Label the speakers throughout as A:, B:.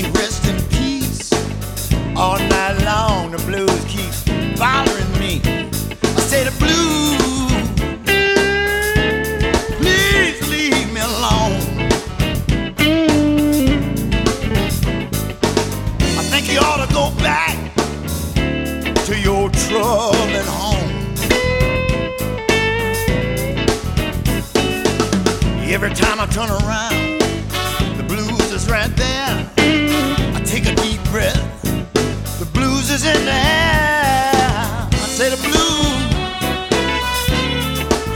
A: Can't rest in peace. All night long, the blues keep bothering me. I say the blues, please leave me alone. I think you ought to go back to your troubling home. Every time I turn around, air. I say the blues,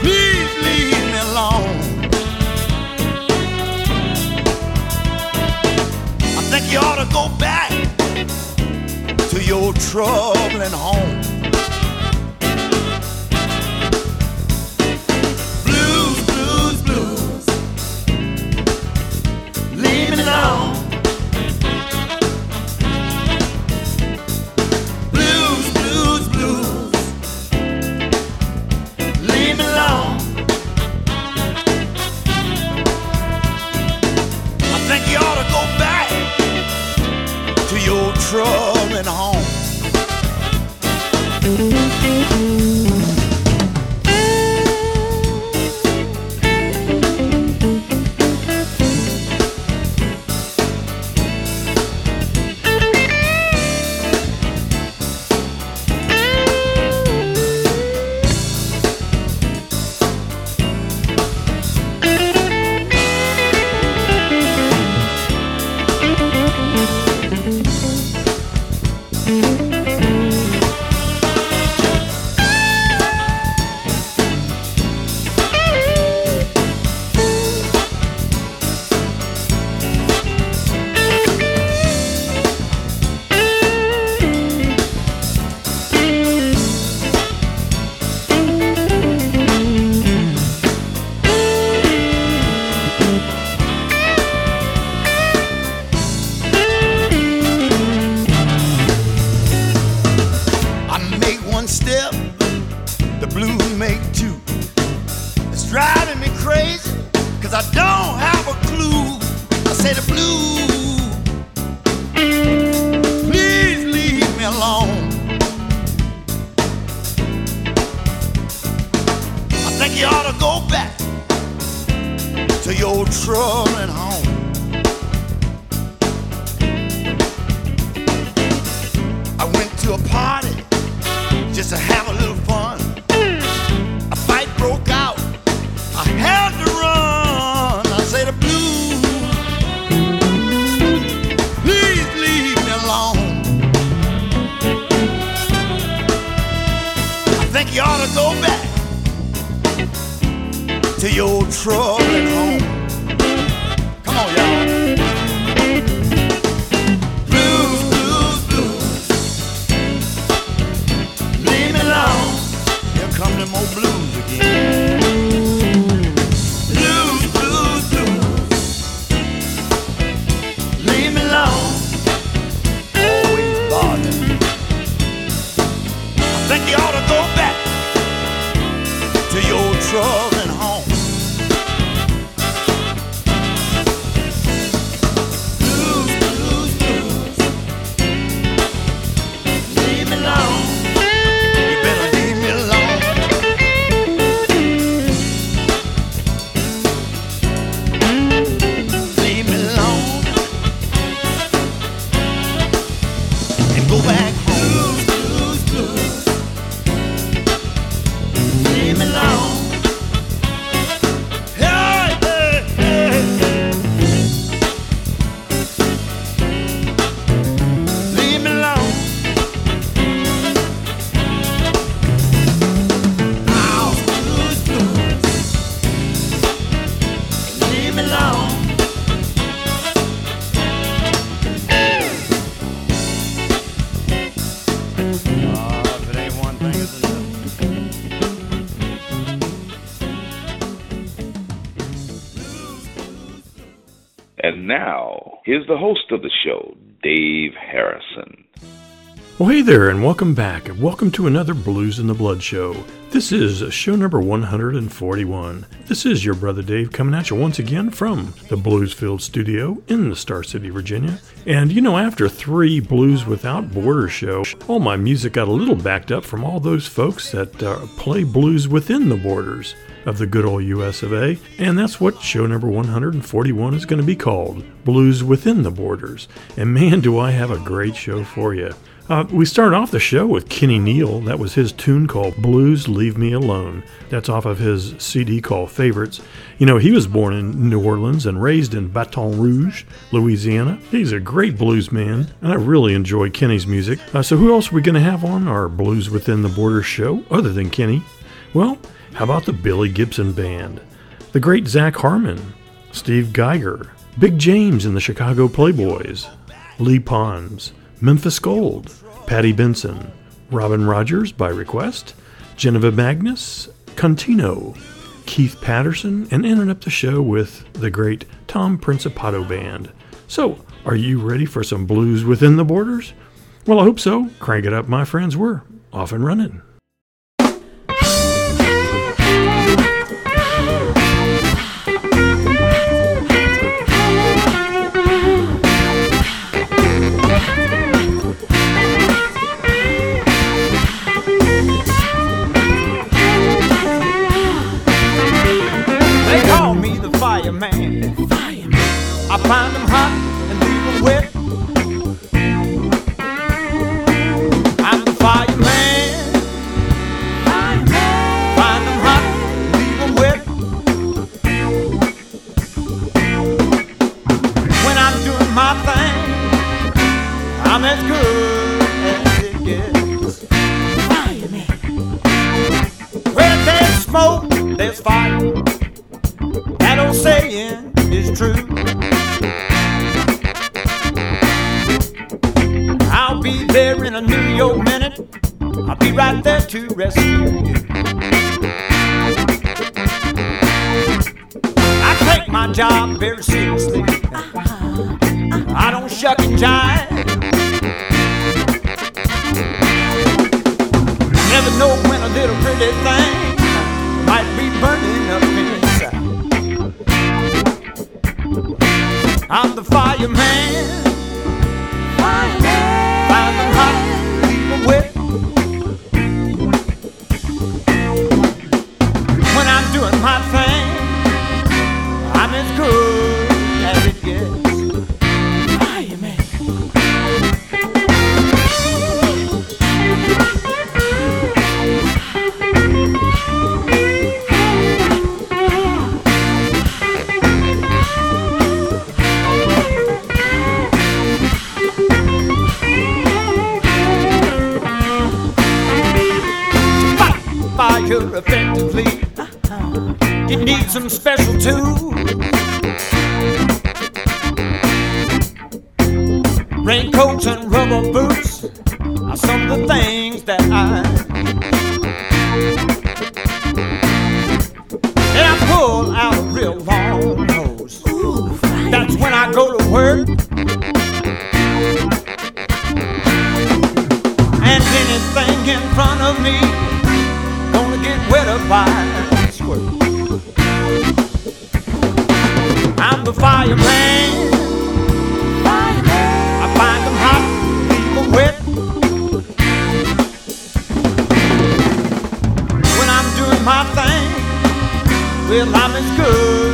A: please leave me alone. I think you ought to go back to your troubling home. Your And
B: now, here's the host of the show, Dave Harrison.
C: Well, hey there, and welcome back. and Welcome to another Blues in the Blood show. This is show number 141. This is your brother Dave coming at you once again from the Bluesfield studio in the Star City, Virginia. And you know, after three Blues Without Borders show, all my music got a little backed up from all those folks that uh, play blues within the borders of the good old US of A. And that's what show number 141 is going to be called Blues Within the Borders. And man, do I have a great show for you. Uh, we started off the show with Kenny Neal. That was his tune called Blues Leave Me Alone. That's off of his CD called Favorites. You know, he was born in New Orleans and raised in Baton Rouge, Louisiana. He's a great blues man, and I really enjoy Kenny's music. Uh, so, who else are we going to have on our Blues Within the Borders show other than Kenny? Well, how about the Billy Gibson Band? The great Zac Harmon, Steve Guyger, Big James and the Chicago Playboys, Lee Pons, Memphis Gold, Patty Benson, Robin Rogers by request, Geneva Magnus, Contino, Keith Patterson, and ending up the show with the great Tom Principato Band. So, are you ready for some blues within the borders? Well, I hope so. Crank it up, my friends. We're off and running.
D: Find them Raincoats and rubber boots are some of the things that I. And I pull out a real long nose. That's when I go to work. And anything in front of me. fireman. fireman. I find them hot, leave them wet. When I'm doing my thing, well, I'm
B: as good.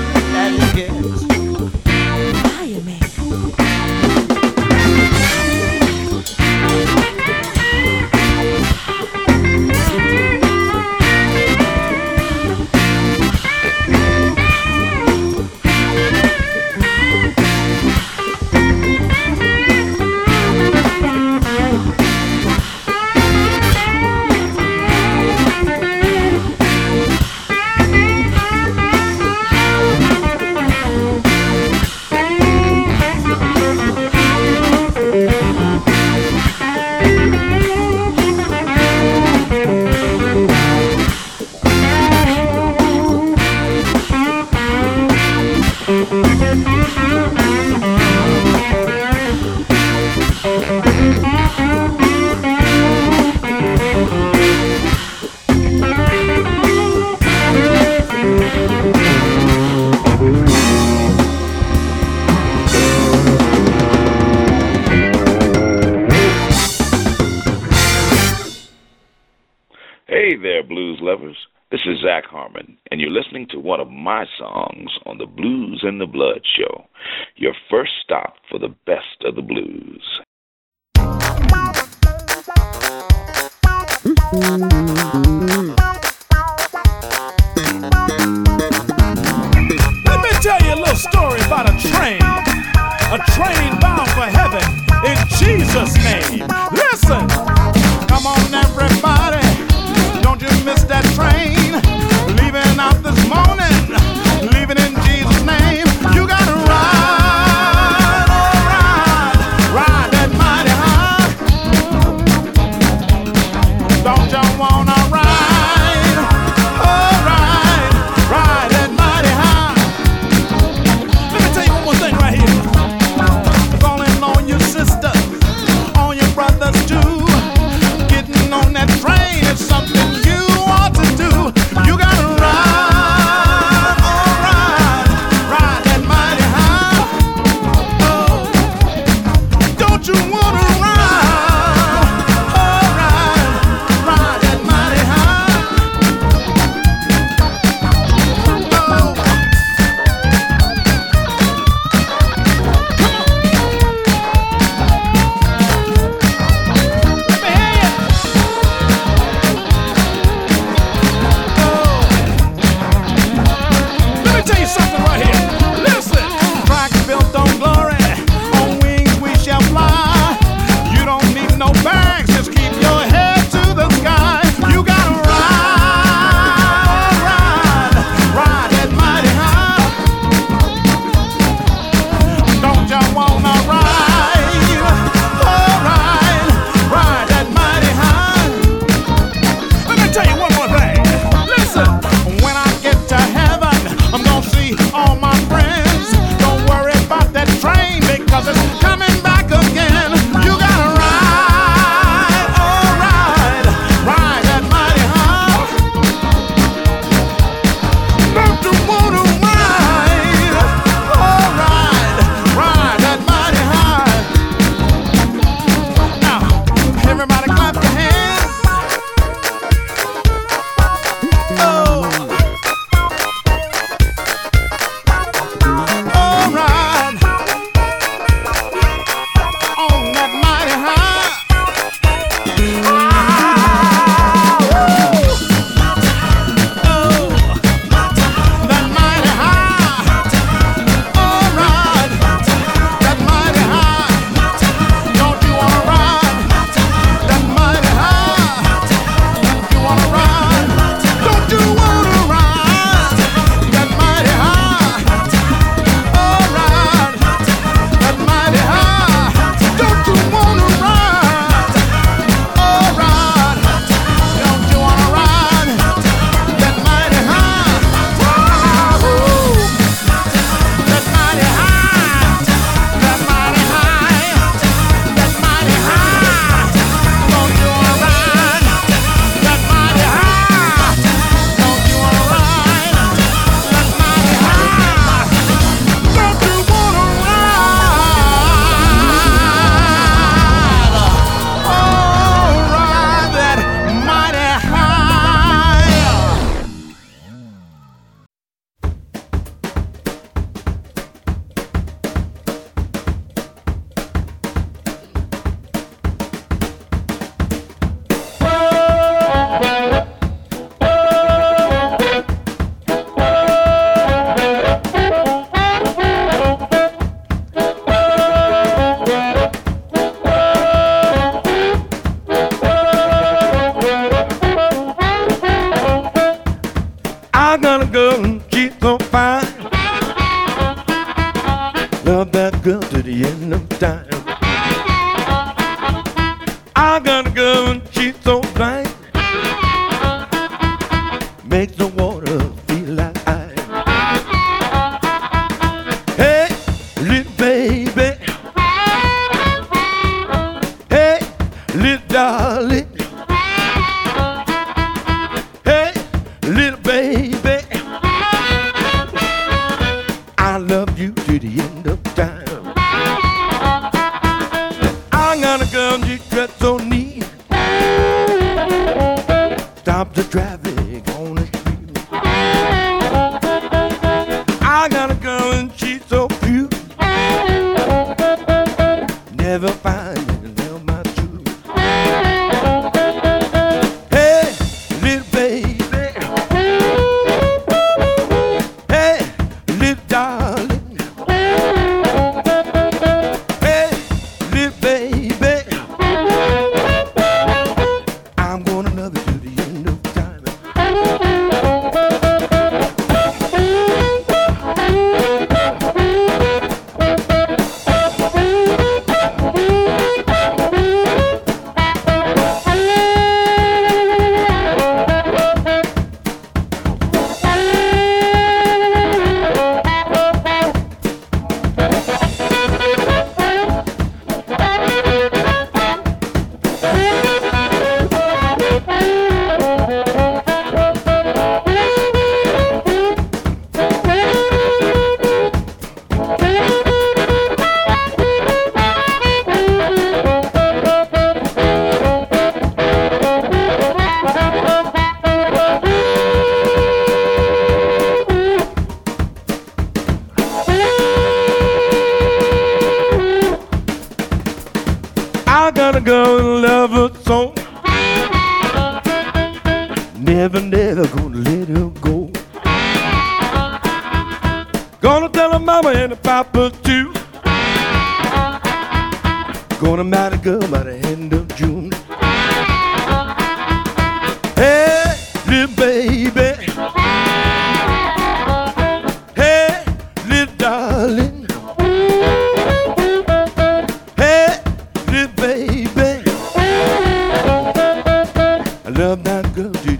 B: blues lovers. This is Zac Harmon, and you're listening to one of my songs on the Blues and the Blood Show, your first stop for the best of the blues.
E: Let me tell you a little story about a train, a train bound for heaven in Jesus' name. Listen. time. Love
A: that girl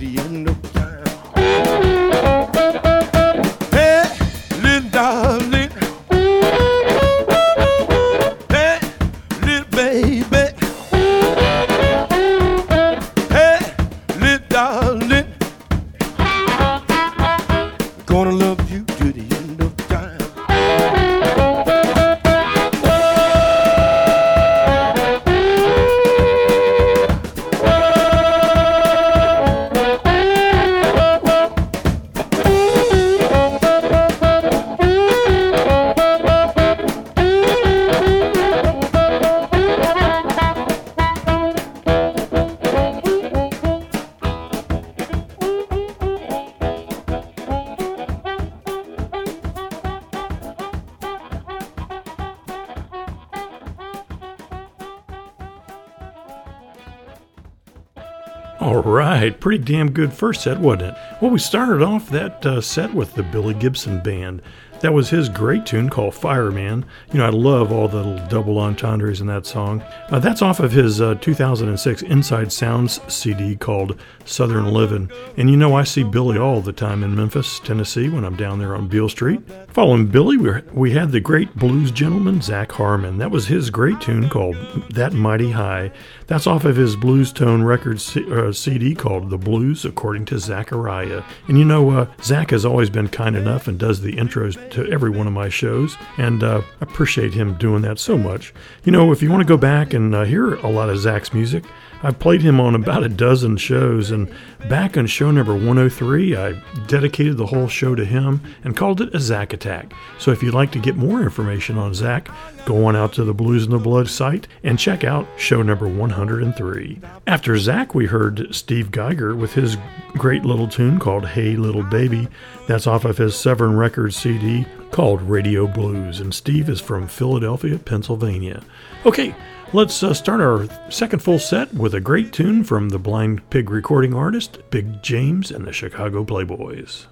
C: damn good first set, wasn't it? Well, we started off that uh, set with the Billy Gibson Band. That was his great tune called Fireman. You know, I love all the little double entendres in that song. Uh, that's off of his uh, 2006 Inside Sounds CD called Southern Livin'. And you know, I see Billy all the time in Memphis, Tennessee, when I'm down there on Beale Street. Following Billy, we, we had the great blues gentleman, Zac Harmon. That was his great tune called That Mighty High. That's off of his Blues Tone Records C- uh, CD called The Blues According to Zachariah. And you know, uh, Zac has always been kind enough and does the intros to every one of my shows, and uh, appreciate him doing that so much. You know, if you want to go back and uh, hear a lot of Zac's music, I've played him on about a dozen shows, and back on show number 103, I dedicated the whole show to him and called it a Zach Attack. So if you'd like to get more information on Zac, go on out to the Blues in the Blood site and check out show number 103. After Zac, we heard Steve Guyger with his great little tune called Hey Little Baby. That's off of his Severn Records CD called Radio Blues, and Steve is from Philadelphia, Pennsylvania. Okay, Let's uh, start our second full set with a great tune from the Blind Pig recording artist, Big James and the Chicago Playboys.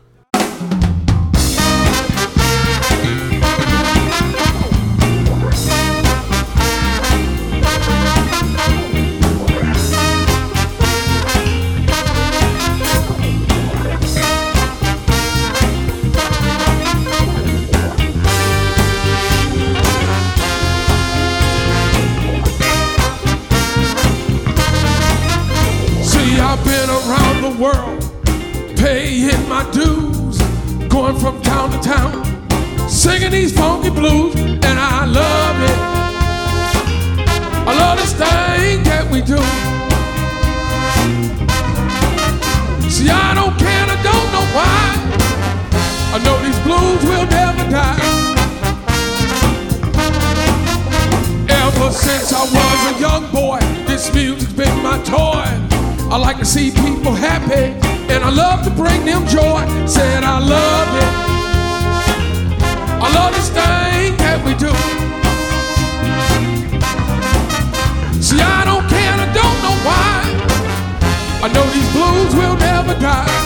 F: world, paying my dues, going from town to town, singing these funky blues, and I love it. I love this thing that we do. See, I don't care, I don't know why. I know these blues will never die. Ever since I was a young boy, this music's been my toy. I like to see people happy, and I love to bring them joy. Said I love it. I love this thing that we do. See, I don't care, I don't know why. I know these blues will never die.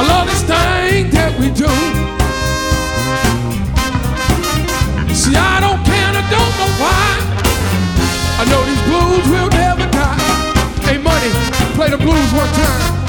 F: I love this thing that we do. See, I don't care, and I don't know why. I know these blues will never die. Hey, money, play the blues one time.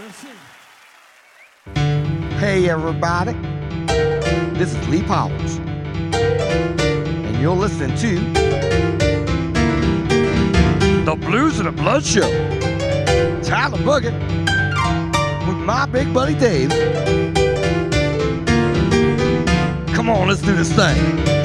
F: Merci.
G: Hey, everybody. This is Lee Powers. And you're listening to The Blues of the Blood Show. Tyler Bucket with my big buddy Dave. Come on, let's do this thing.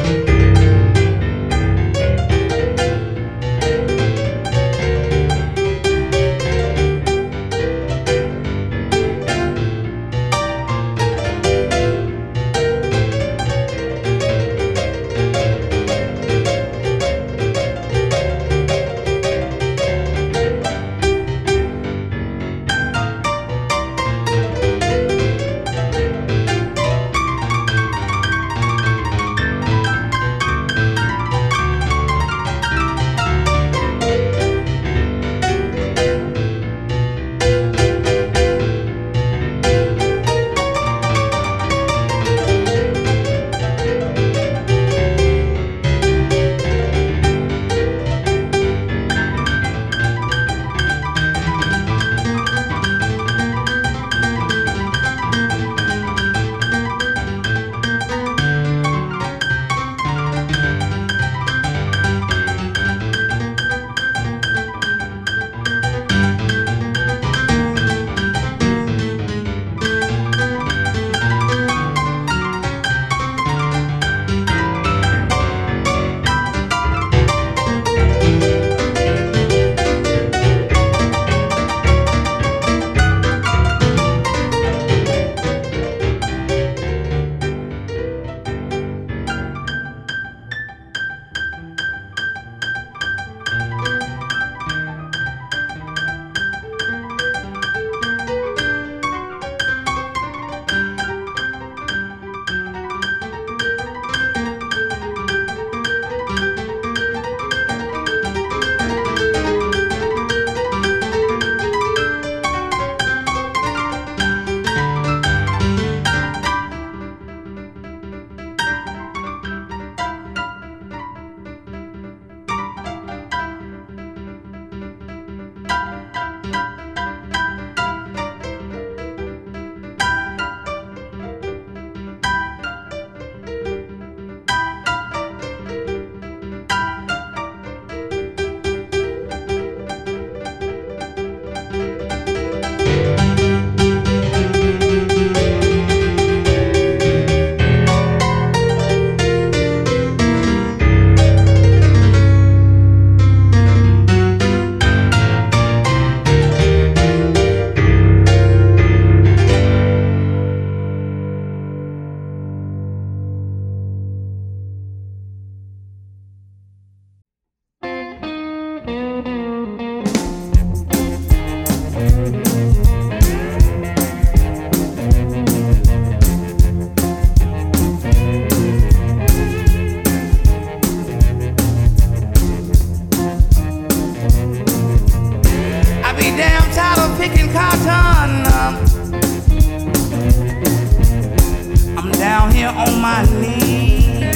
G: on my knees.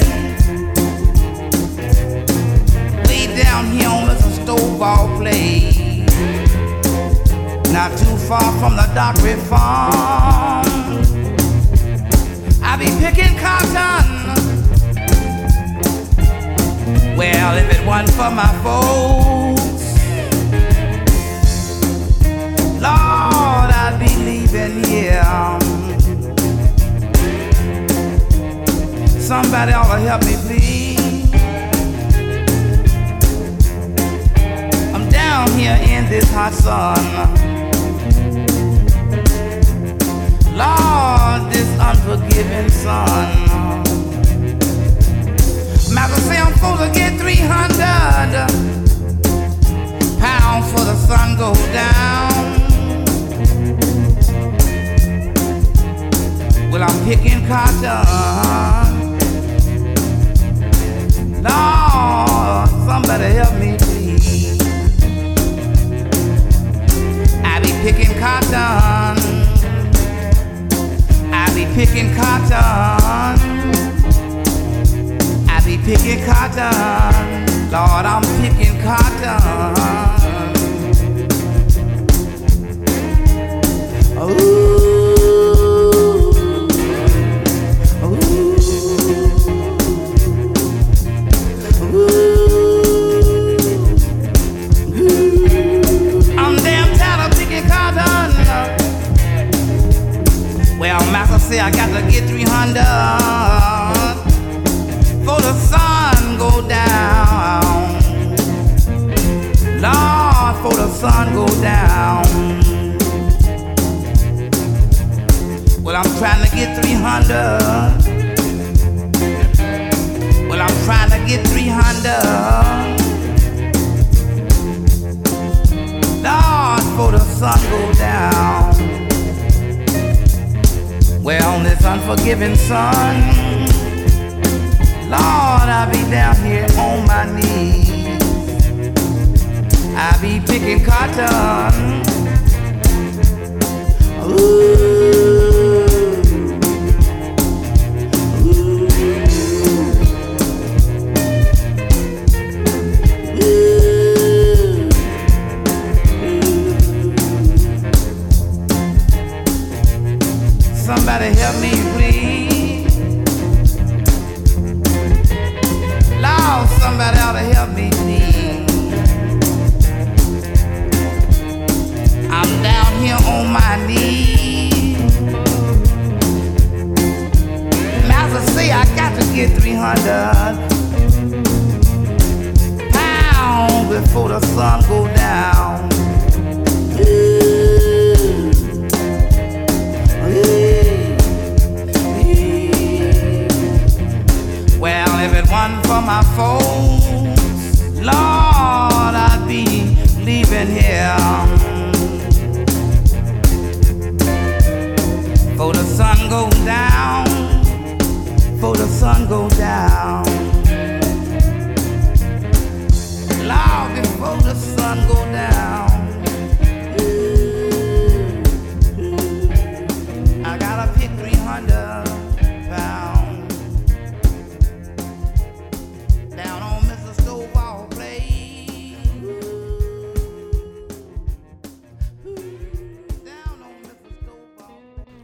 H: Lay down here on this stove Stovall Place. Not too far from the dock farm. I be picking cotton. Well, if it wasn't for my folks, Lord, I'd be leaving here. Somebody ought to help me, please. I'm down here in this hot sun. Lord, this unforgiving sun. Malcolm say I'm supposed to get 300 pounds for the sun go down. Well, I'm picking cotton. Somebody help me, please. I be picking cotton. I be picking cotton. I be picking cotton. Lord, I'm picking cotton. I'm say I got to get 300 for the sun go down. Lord, for the sun go down. Well, I'm trying to get 300. Well, I'm trying to get 300. Lord, for the sun go down. Well, this unforgiving sun, Lord, I be down here on my knees. I be picking cotton. Somebody 300 pounds before the sun go down. Well, if it wasn't for my folks, Lord, I'd be leaving here. For the sun go down, for the sun go down. Lord, before the sun go down.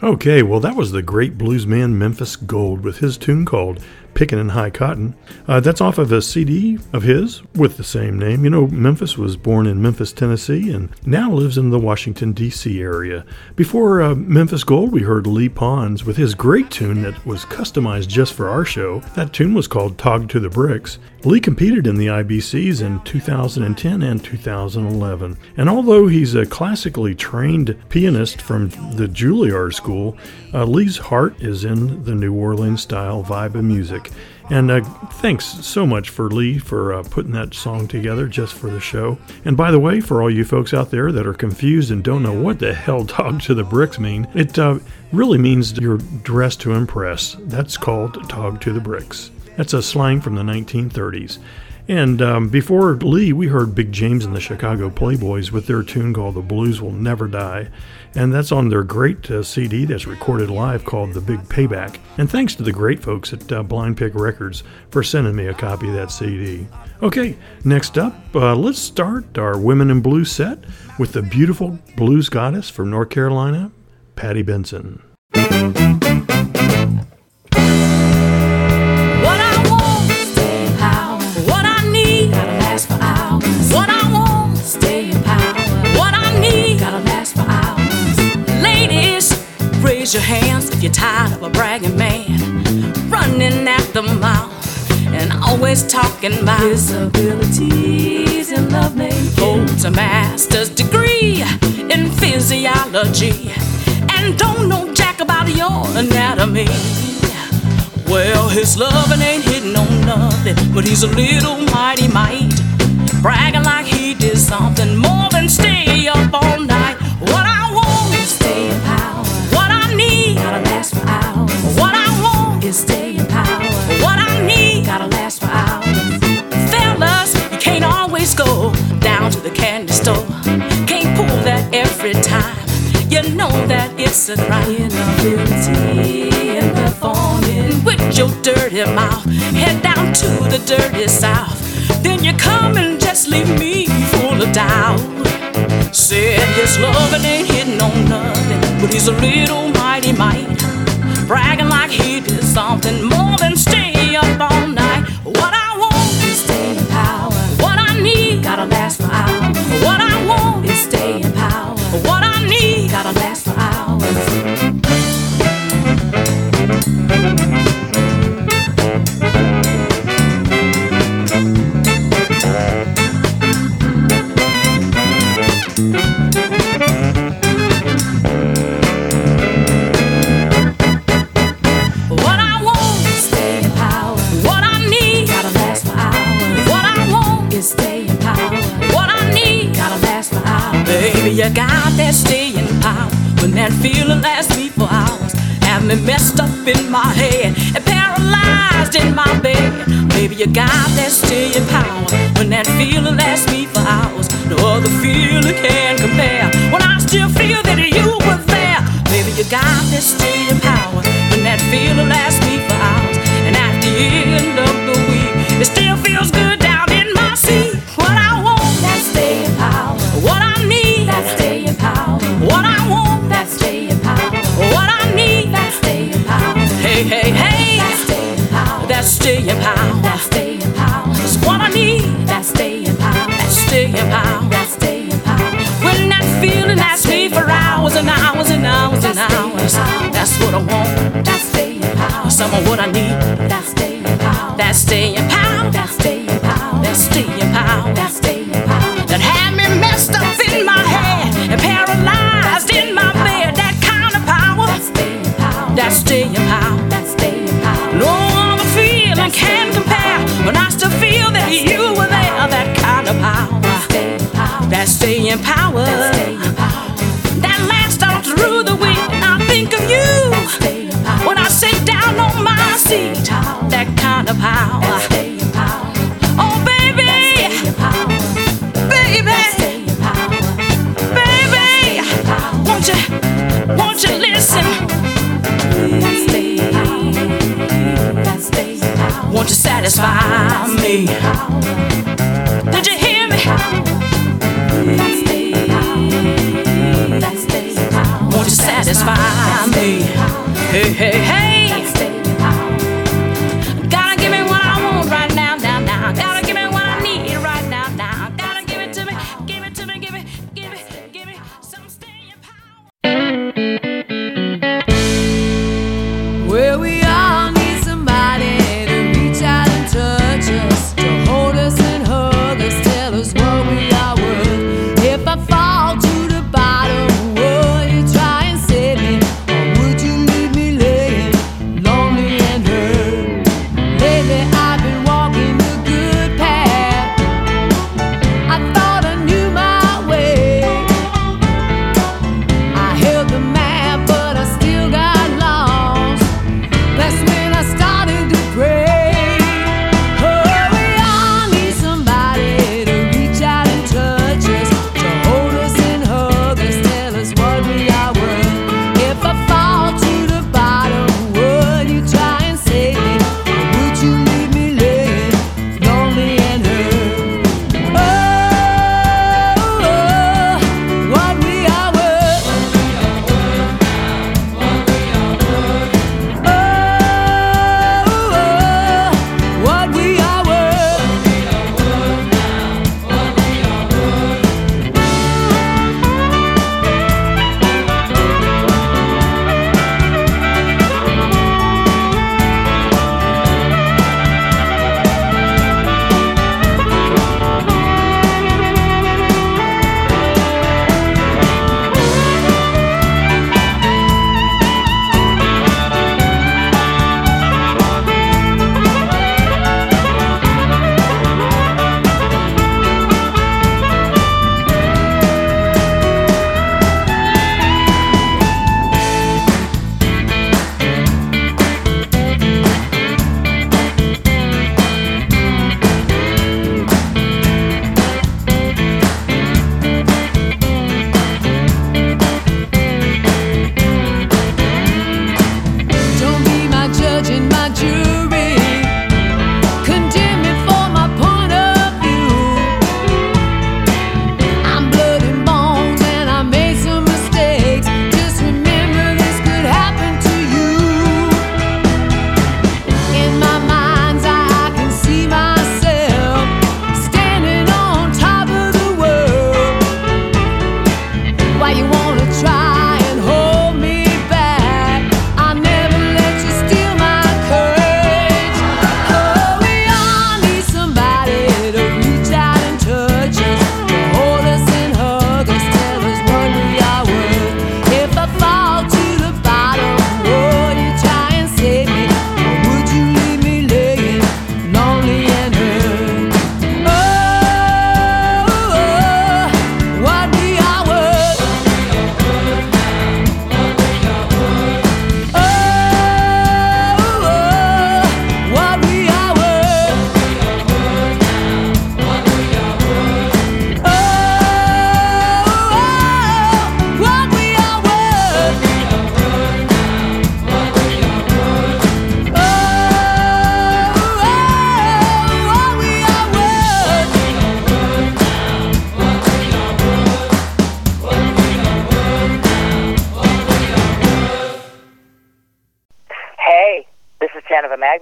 C: Okay, well, that was the great bluesman Memphis Gold with his tune called Pickin' in High Cotton. Uh, that's off of a CD of his with the same name. You know, Memphis was born in Memphis, Tennessee, and now lives in the Washington, D.C. area. Before uh, Memphis Gold, we heard Lee Pons with his great tune that was customized just for our show. That tune was called Tog to the Bricks. Lee competed in the IBCs in 2010 and 2011. And although he's a classically trained pianist from the Juilliard School, uh, Lee's heart is in the New Orleans style vibe of music. And uh, thanks so much for Lee for uh, putting that song together just for the show. And by the way, for all you folks out there that are confused and don't know what the hell Tog to the Bricks mean, it uh, really means you're dressed to impress. That's called Tog to the Bricks. That's a slang from the 1930s. And um, before Lee, we heard Big James and the Chicago Playboys with their tune called The Blues Will Never Die. And that's on their great uh, CD that's recorded live called The Big Payback. And thanks to the great folks at uh, Blind Pig Records for sending me a copy of that CD. Okay, next up, uh, let's start our Women in Blue set with the beautiful blues goddess from North Carolina, Patty Benson.
I: Hands if you're tired of a bragging man running at the mouth and always talking about his abilities in lovemaking. Holds a master's degree in physiology and don't know jack about your anatomy. Well, his loving ain't hitting on nothing, but he's a little mighty might. Bragging like he did something more than stay up all night. What You know that it's a crime. Inability in performing with your dirty mouth. Head down to the dirty south. Then you come and just leave me full of doubt. Said his loving ain't hitting on nothing, but he's a little mighty might. Bragging like he did something more than stay up all night. What I want is stay in power. What I need, gotta last for hours. What I want is stay in power. What I need, gotta last for hours. Stay in power. You got that staying power. When that feeling lasts me for hours. Have me messed up in my head and paralyzed in my bed. Baby, you got that staying power. When that feeling lasts me for hours. No other feeling can compare. When I still feel that you were there. Baby, you got that staying power. Staying power. That staying power. It's what I need, that staying power. That staying power. That staying power. When that feeling lasts me for hours and hours and hours and hours. That's what I want. That staying power. Some of what I need. That staying power. That staying power. That staying power. Staying power. That lasts all through the week. And I think of you when I sit down on my seat. That kind of power. Oh, baby. Baby. Baby. Won't you, won't you listen? Won't you satisfy me? Did you hear me? Satisfy me? Hey, hey, hey.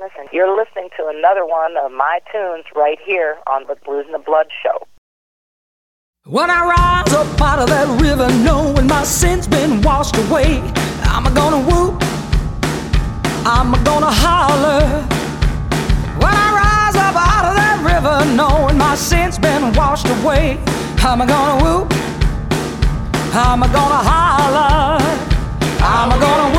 J: And
K: you're listening to another one of my tunes right here on the Blues and the Blood show.
L: When I rise up out of that river, knowing my sins been washed away, I'm gonna whoop, I'm gonna holler. When I rise up out of that river, knowing my sins been washed away, I'm gonna whoop, I'm gonna holler. I'm gonna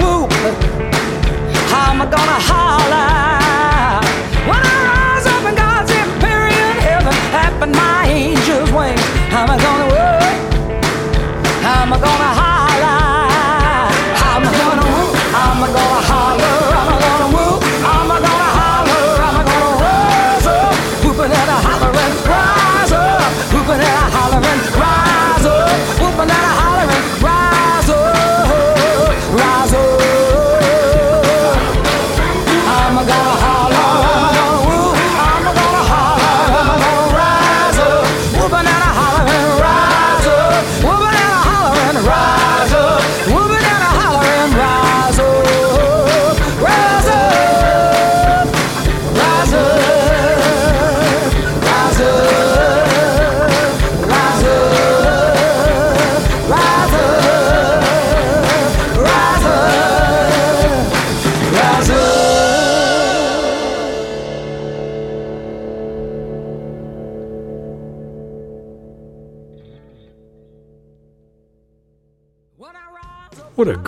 L: whoop. How am I gonna
C: hide?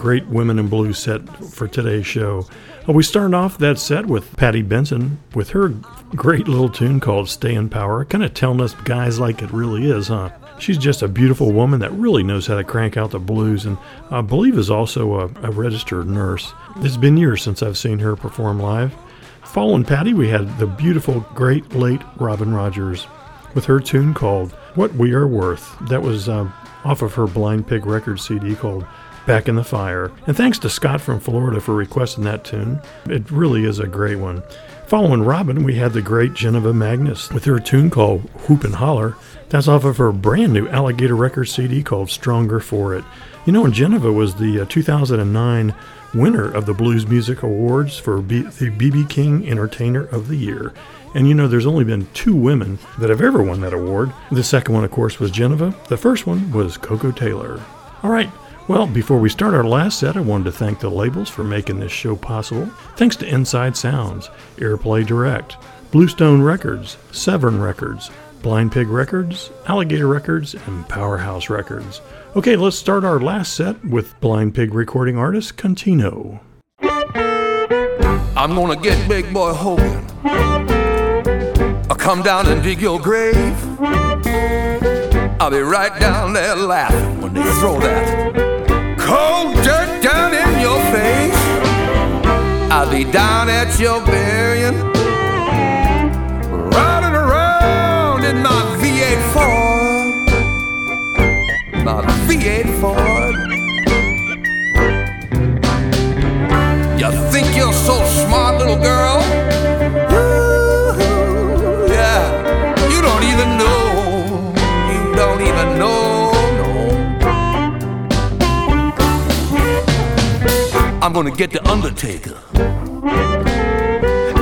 C: Great Women in Blue set for today's show. Uh, we started off that set with Patty Benson with her great little tune called Stay in Power, kind of telling us guys like it really is, huh? She's just a beautiful woman that really knows how to crank out the blues and I believe is also a, a registered nurse. It's been years since I've seen her perform live. Following Patty, we had the beautiful, great late Robin Rogers with her tune called What We Are Worth. That was uh, off of her Blind Pig Records CD called Back in the Fire. And thanks to Scott from Florida for requesting that tune. It really is a great one. Following Robin, we had the great Janiva Magness with her tune called Whoop and Holler. That's off of her brand new Alligator Records CD called Stronger for It. You know, Janiva was the uh, 2009 winner of the Blues Music Awards for B- the BB King Entertainer of the Year. And you know, there's only been two women that have ever won that award. The second one, of course, was Janiva. The first one was Koko Taylor. All right. Well, before we start our last set, I wanted to thank the labels for making this show possible. Thanks to Inside Sounds, Airplay Direct, Bluestone Records, Severn Records, Blind Pig Records, Alligator Records, and Powerhouse Records. Okay, let's start our last set with Blind Pig recording artist Contino.
M: I'm gonna get Big Boy Hogan. I'll come down and dig your grave. I'll be right down there laughing when they throw that cold dirt down in your face. I'll be down at your burying, riding around in my V8 Ford. My V8 Ford. You think you're so smart, little girl? I'm gonna get the undertaker,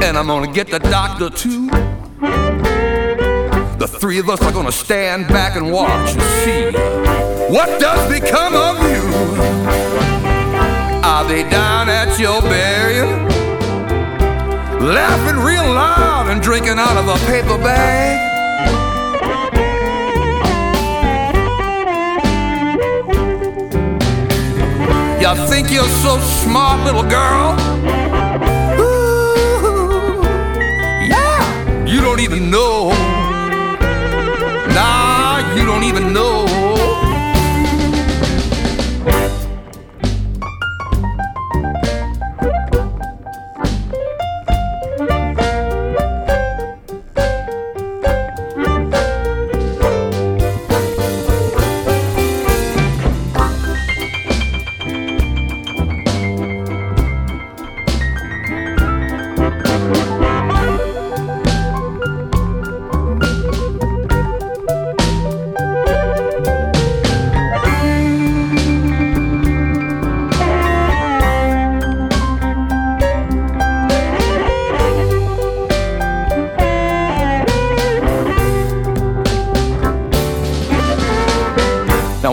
M: and I'm gonna get the doctor too. The three of us are gonna stand back and watch and see what does become of you. I'll be down at your burial, laughing real loud and drinking out of a paper bag. You think you're so smart, little girl? Ooh, yeah, you don't even know. Nah, you don't even know.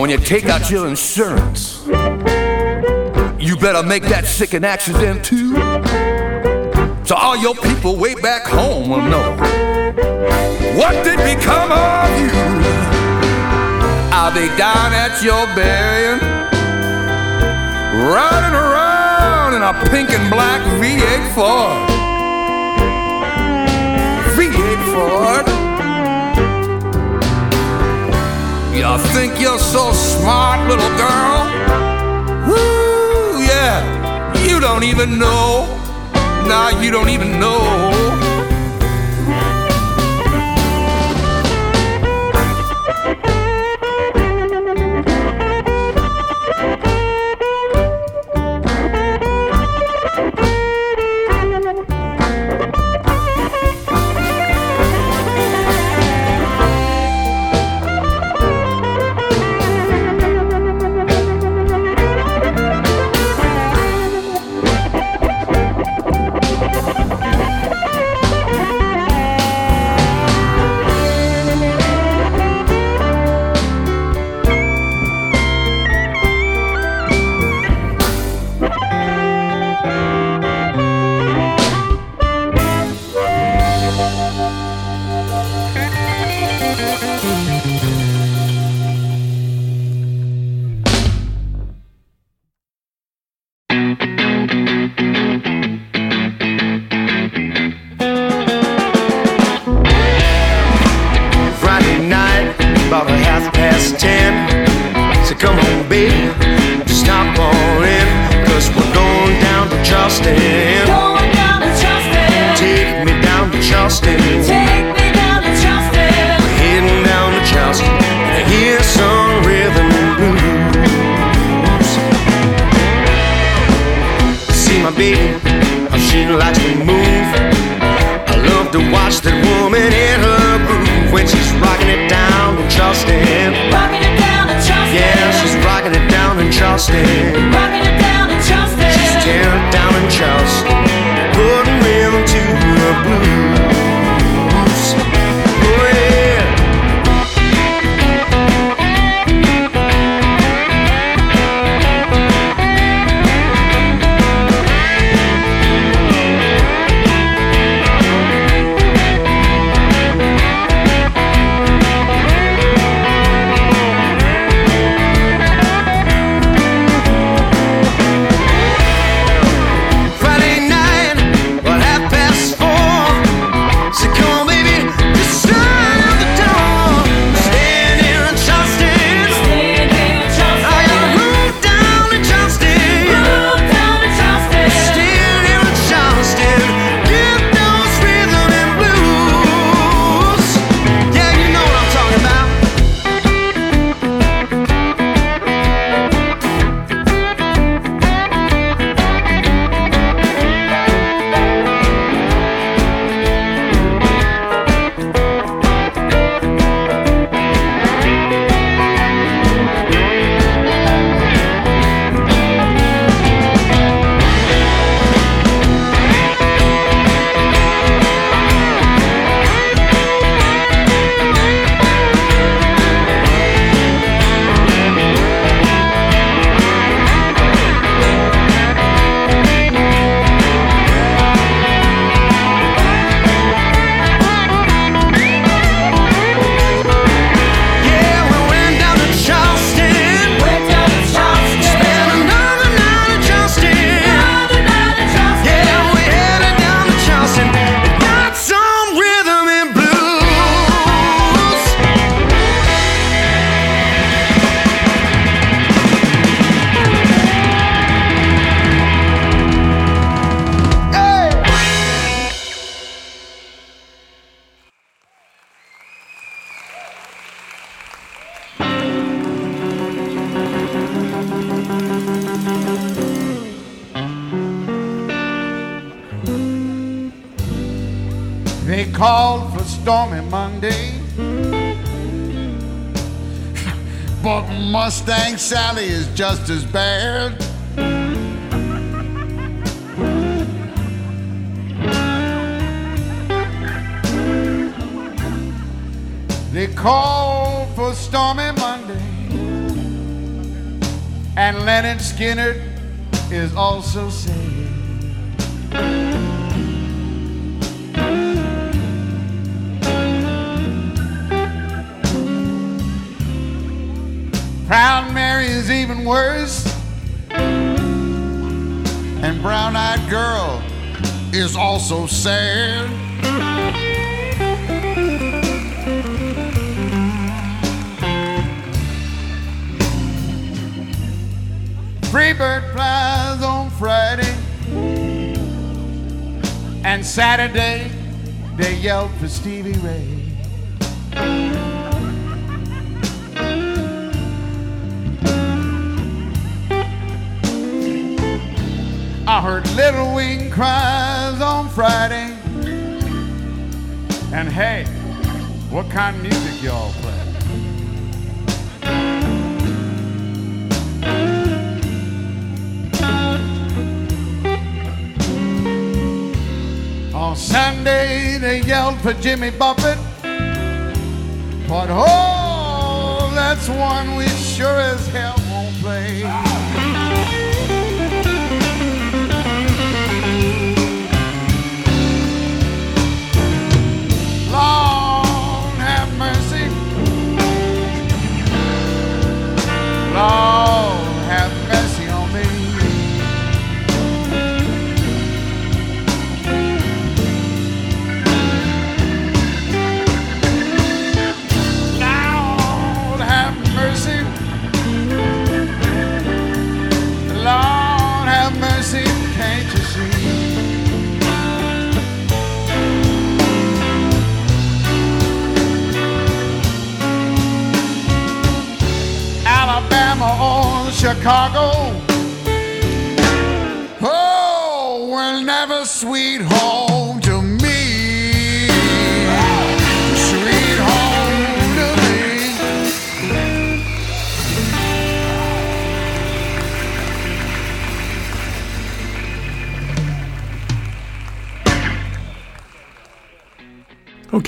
M: When you take out your insurance, you better make that sick an accident too. So all your people way back home will know what did become of you. I'll be down at your burying, riding around in a pink and black V8 Ford? V8 Ford. You think you're so smart, little girl? Woo, yeah. You don't even know. Nah, you don't even know.
E: Stormy Monday. but Mustang Sally is just as bad. They called for Stormy Monday. And Lynyrd Skynyrd is also sad. Is even worse. And Brown Eyed Girl is also sad. Freebird flies on Friday. And Saturday, they yelled for Stevie Ray. Heard Little Wing cries on Friday. And hey, what kind of music y'all play? On Sunday they yelled for Jimmy Buffett. But oh, that's one we sure as hell won't play. Lord Chicago.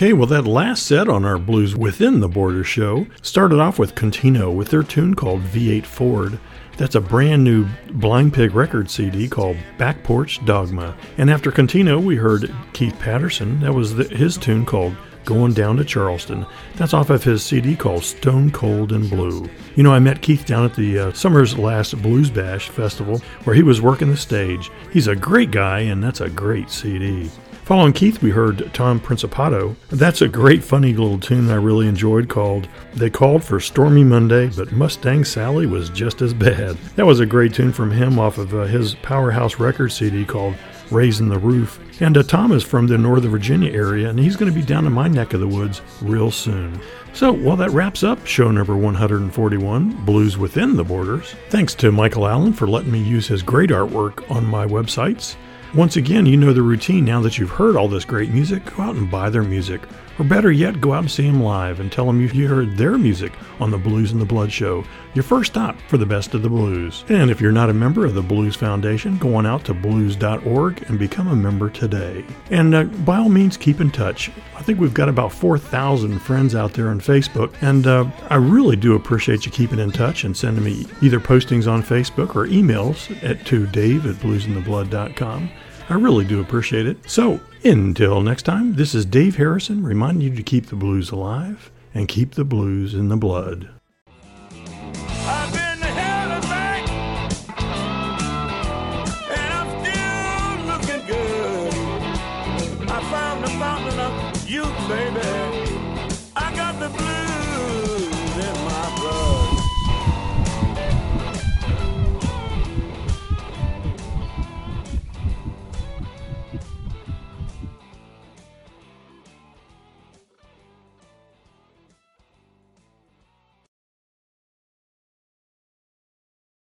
C: Okay, well, that last set on our Blues Within the Border show started off with Contino with their tune called V8 Ford. That's a brand new Blind Pig record CD called Back Porch Dogma. And after Contino, we heard Keith Patterson. That was the, his tune called Going Down to Charleston. That's off of his CD called Stone Cold and Blue. You know, I met Keith down at the uh, summer's last Blues Bash festival where he was working the stage. He's a great guy, and that's a great CD. Following Keith, we heard Tom Principato. That's a great, funny little tune I really enjoyed called They Called for Stormy Monday, but Mustang Sally was just as bad. That was a great tune from him off of uh, his Powerhouse record CD called Raising the Roof. And uh, Tom is from the Northern Virginia area, and he's going to be down in my neck of the woods real soon. So, well, that wraps up show number 141, Blues Within the Borders. Thanks to Michael Allen for letting me use his great artwork on my websites. Once again, you know the routine now that you've heard all this great music. Go out and buy their music. Or better yet, go out and see them live and tell them you heard their music on the Blues and the Blood show, your first stop for the best of the blues. And if you're not a member of the Blues Foundation, go on out to blues.org and become a member today. And uh, by all means, keep in touch. I think we've got about 4,000 friends out there on Facebook, and uh, I really do appreciate you keeping in touch and sending me either postings on Facebook or emails at to dave at. I really do appreciate it. So, until next time, this is Dave Harrison reminding you to keep the blues alive and keep the blues in the blood.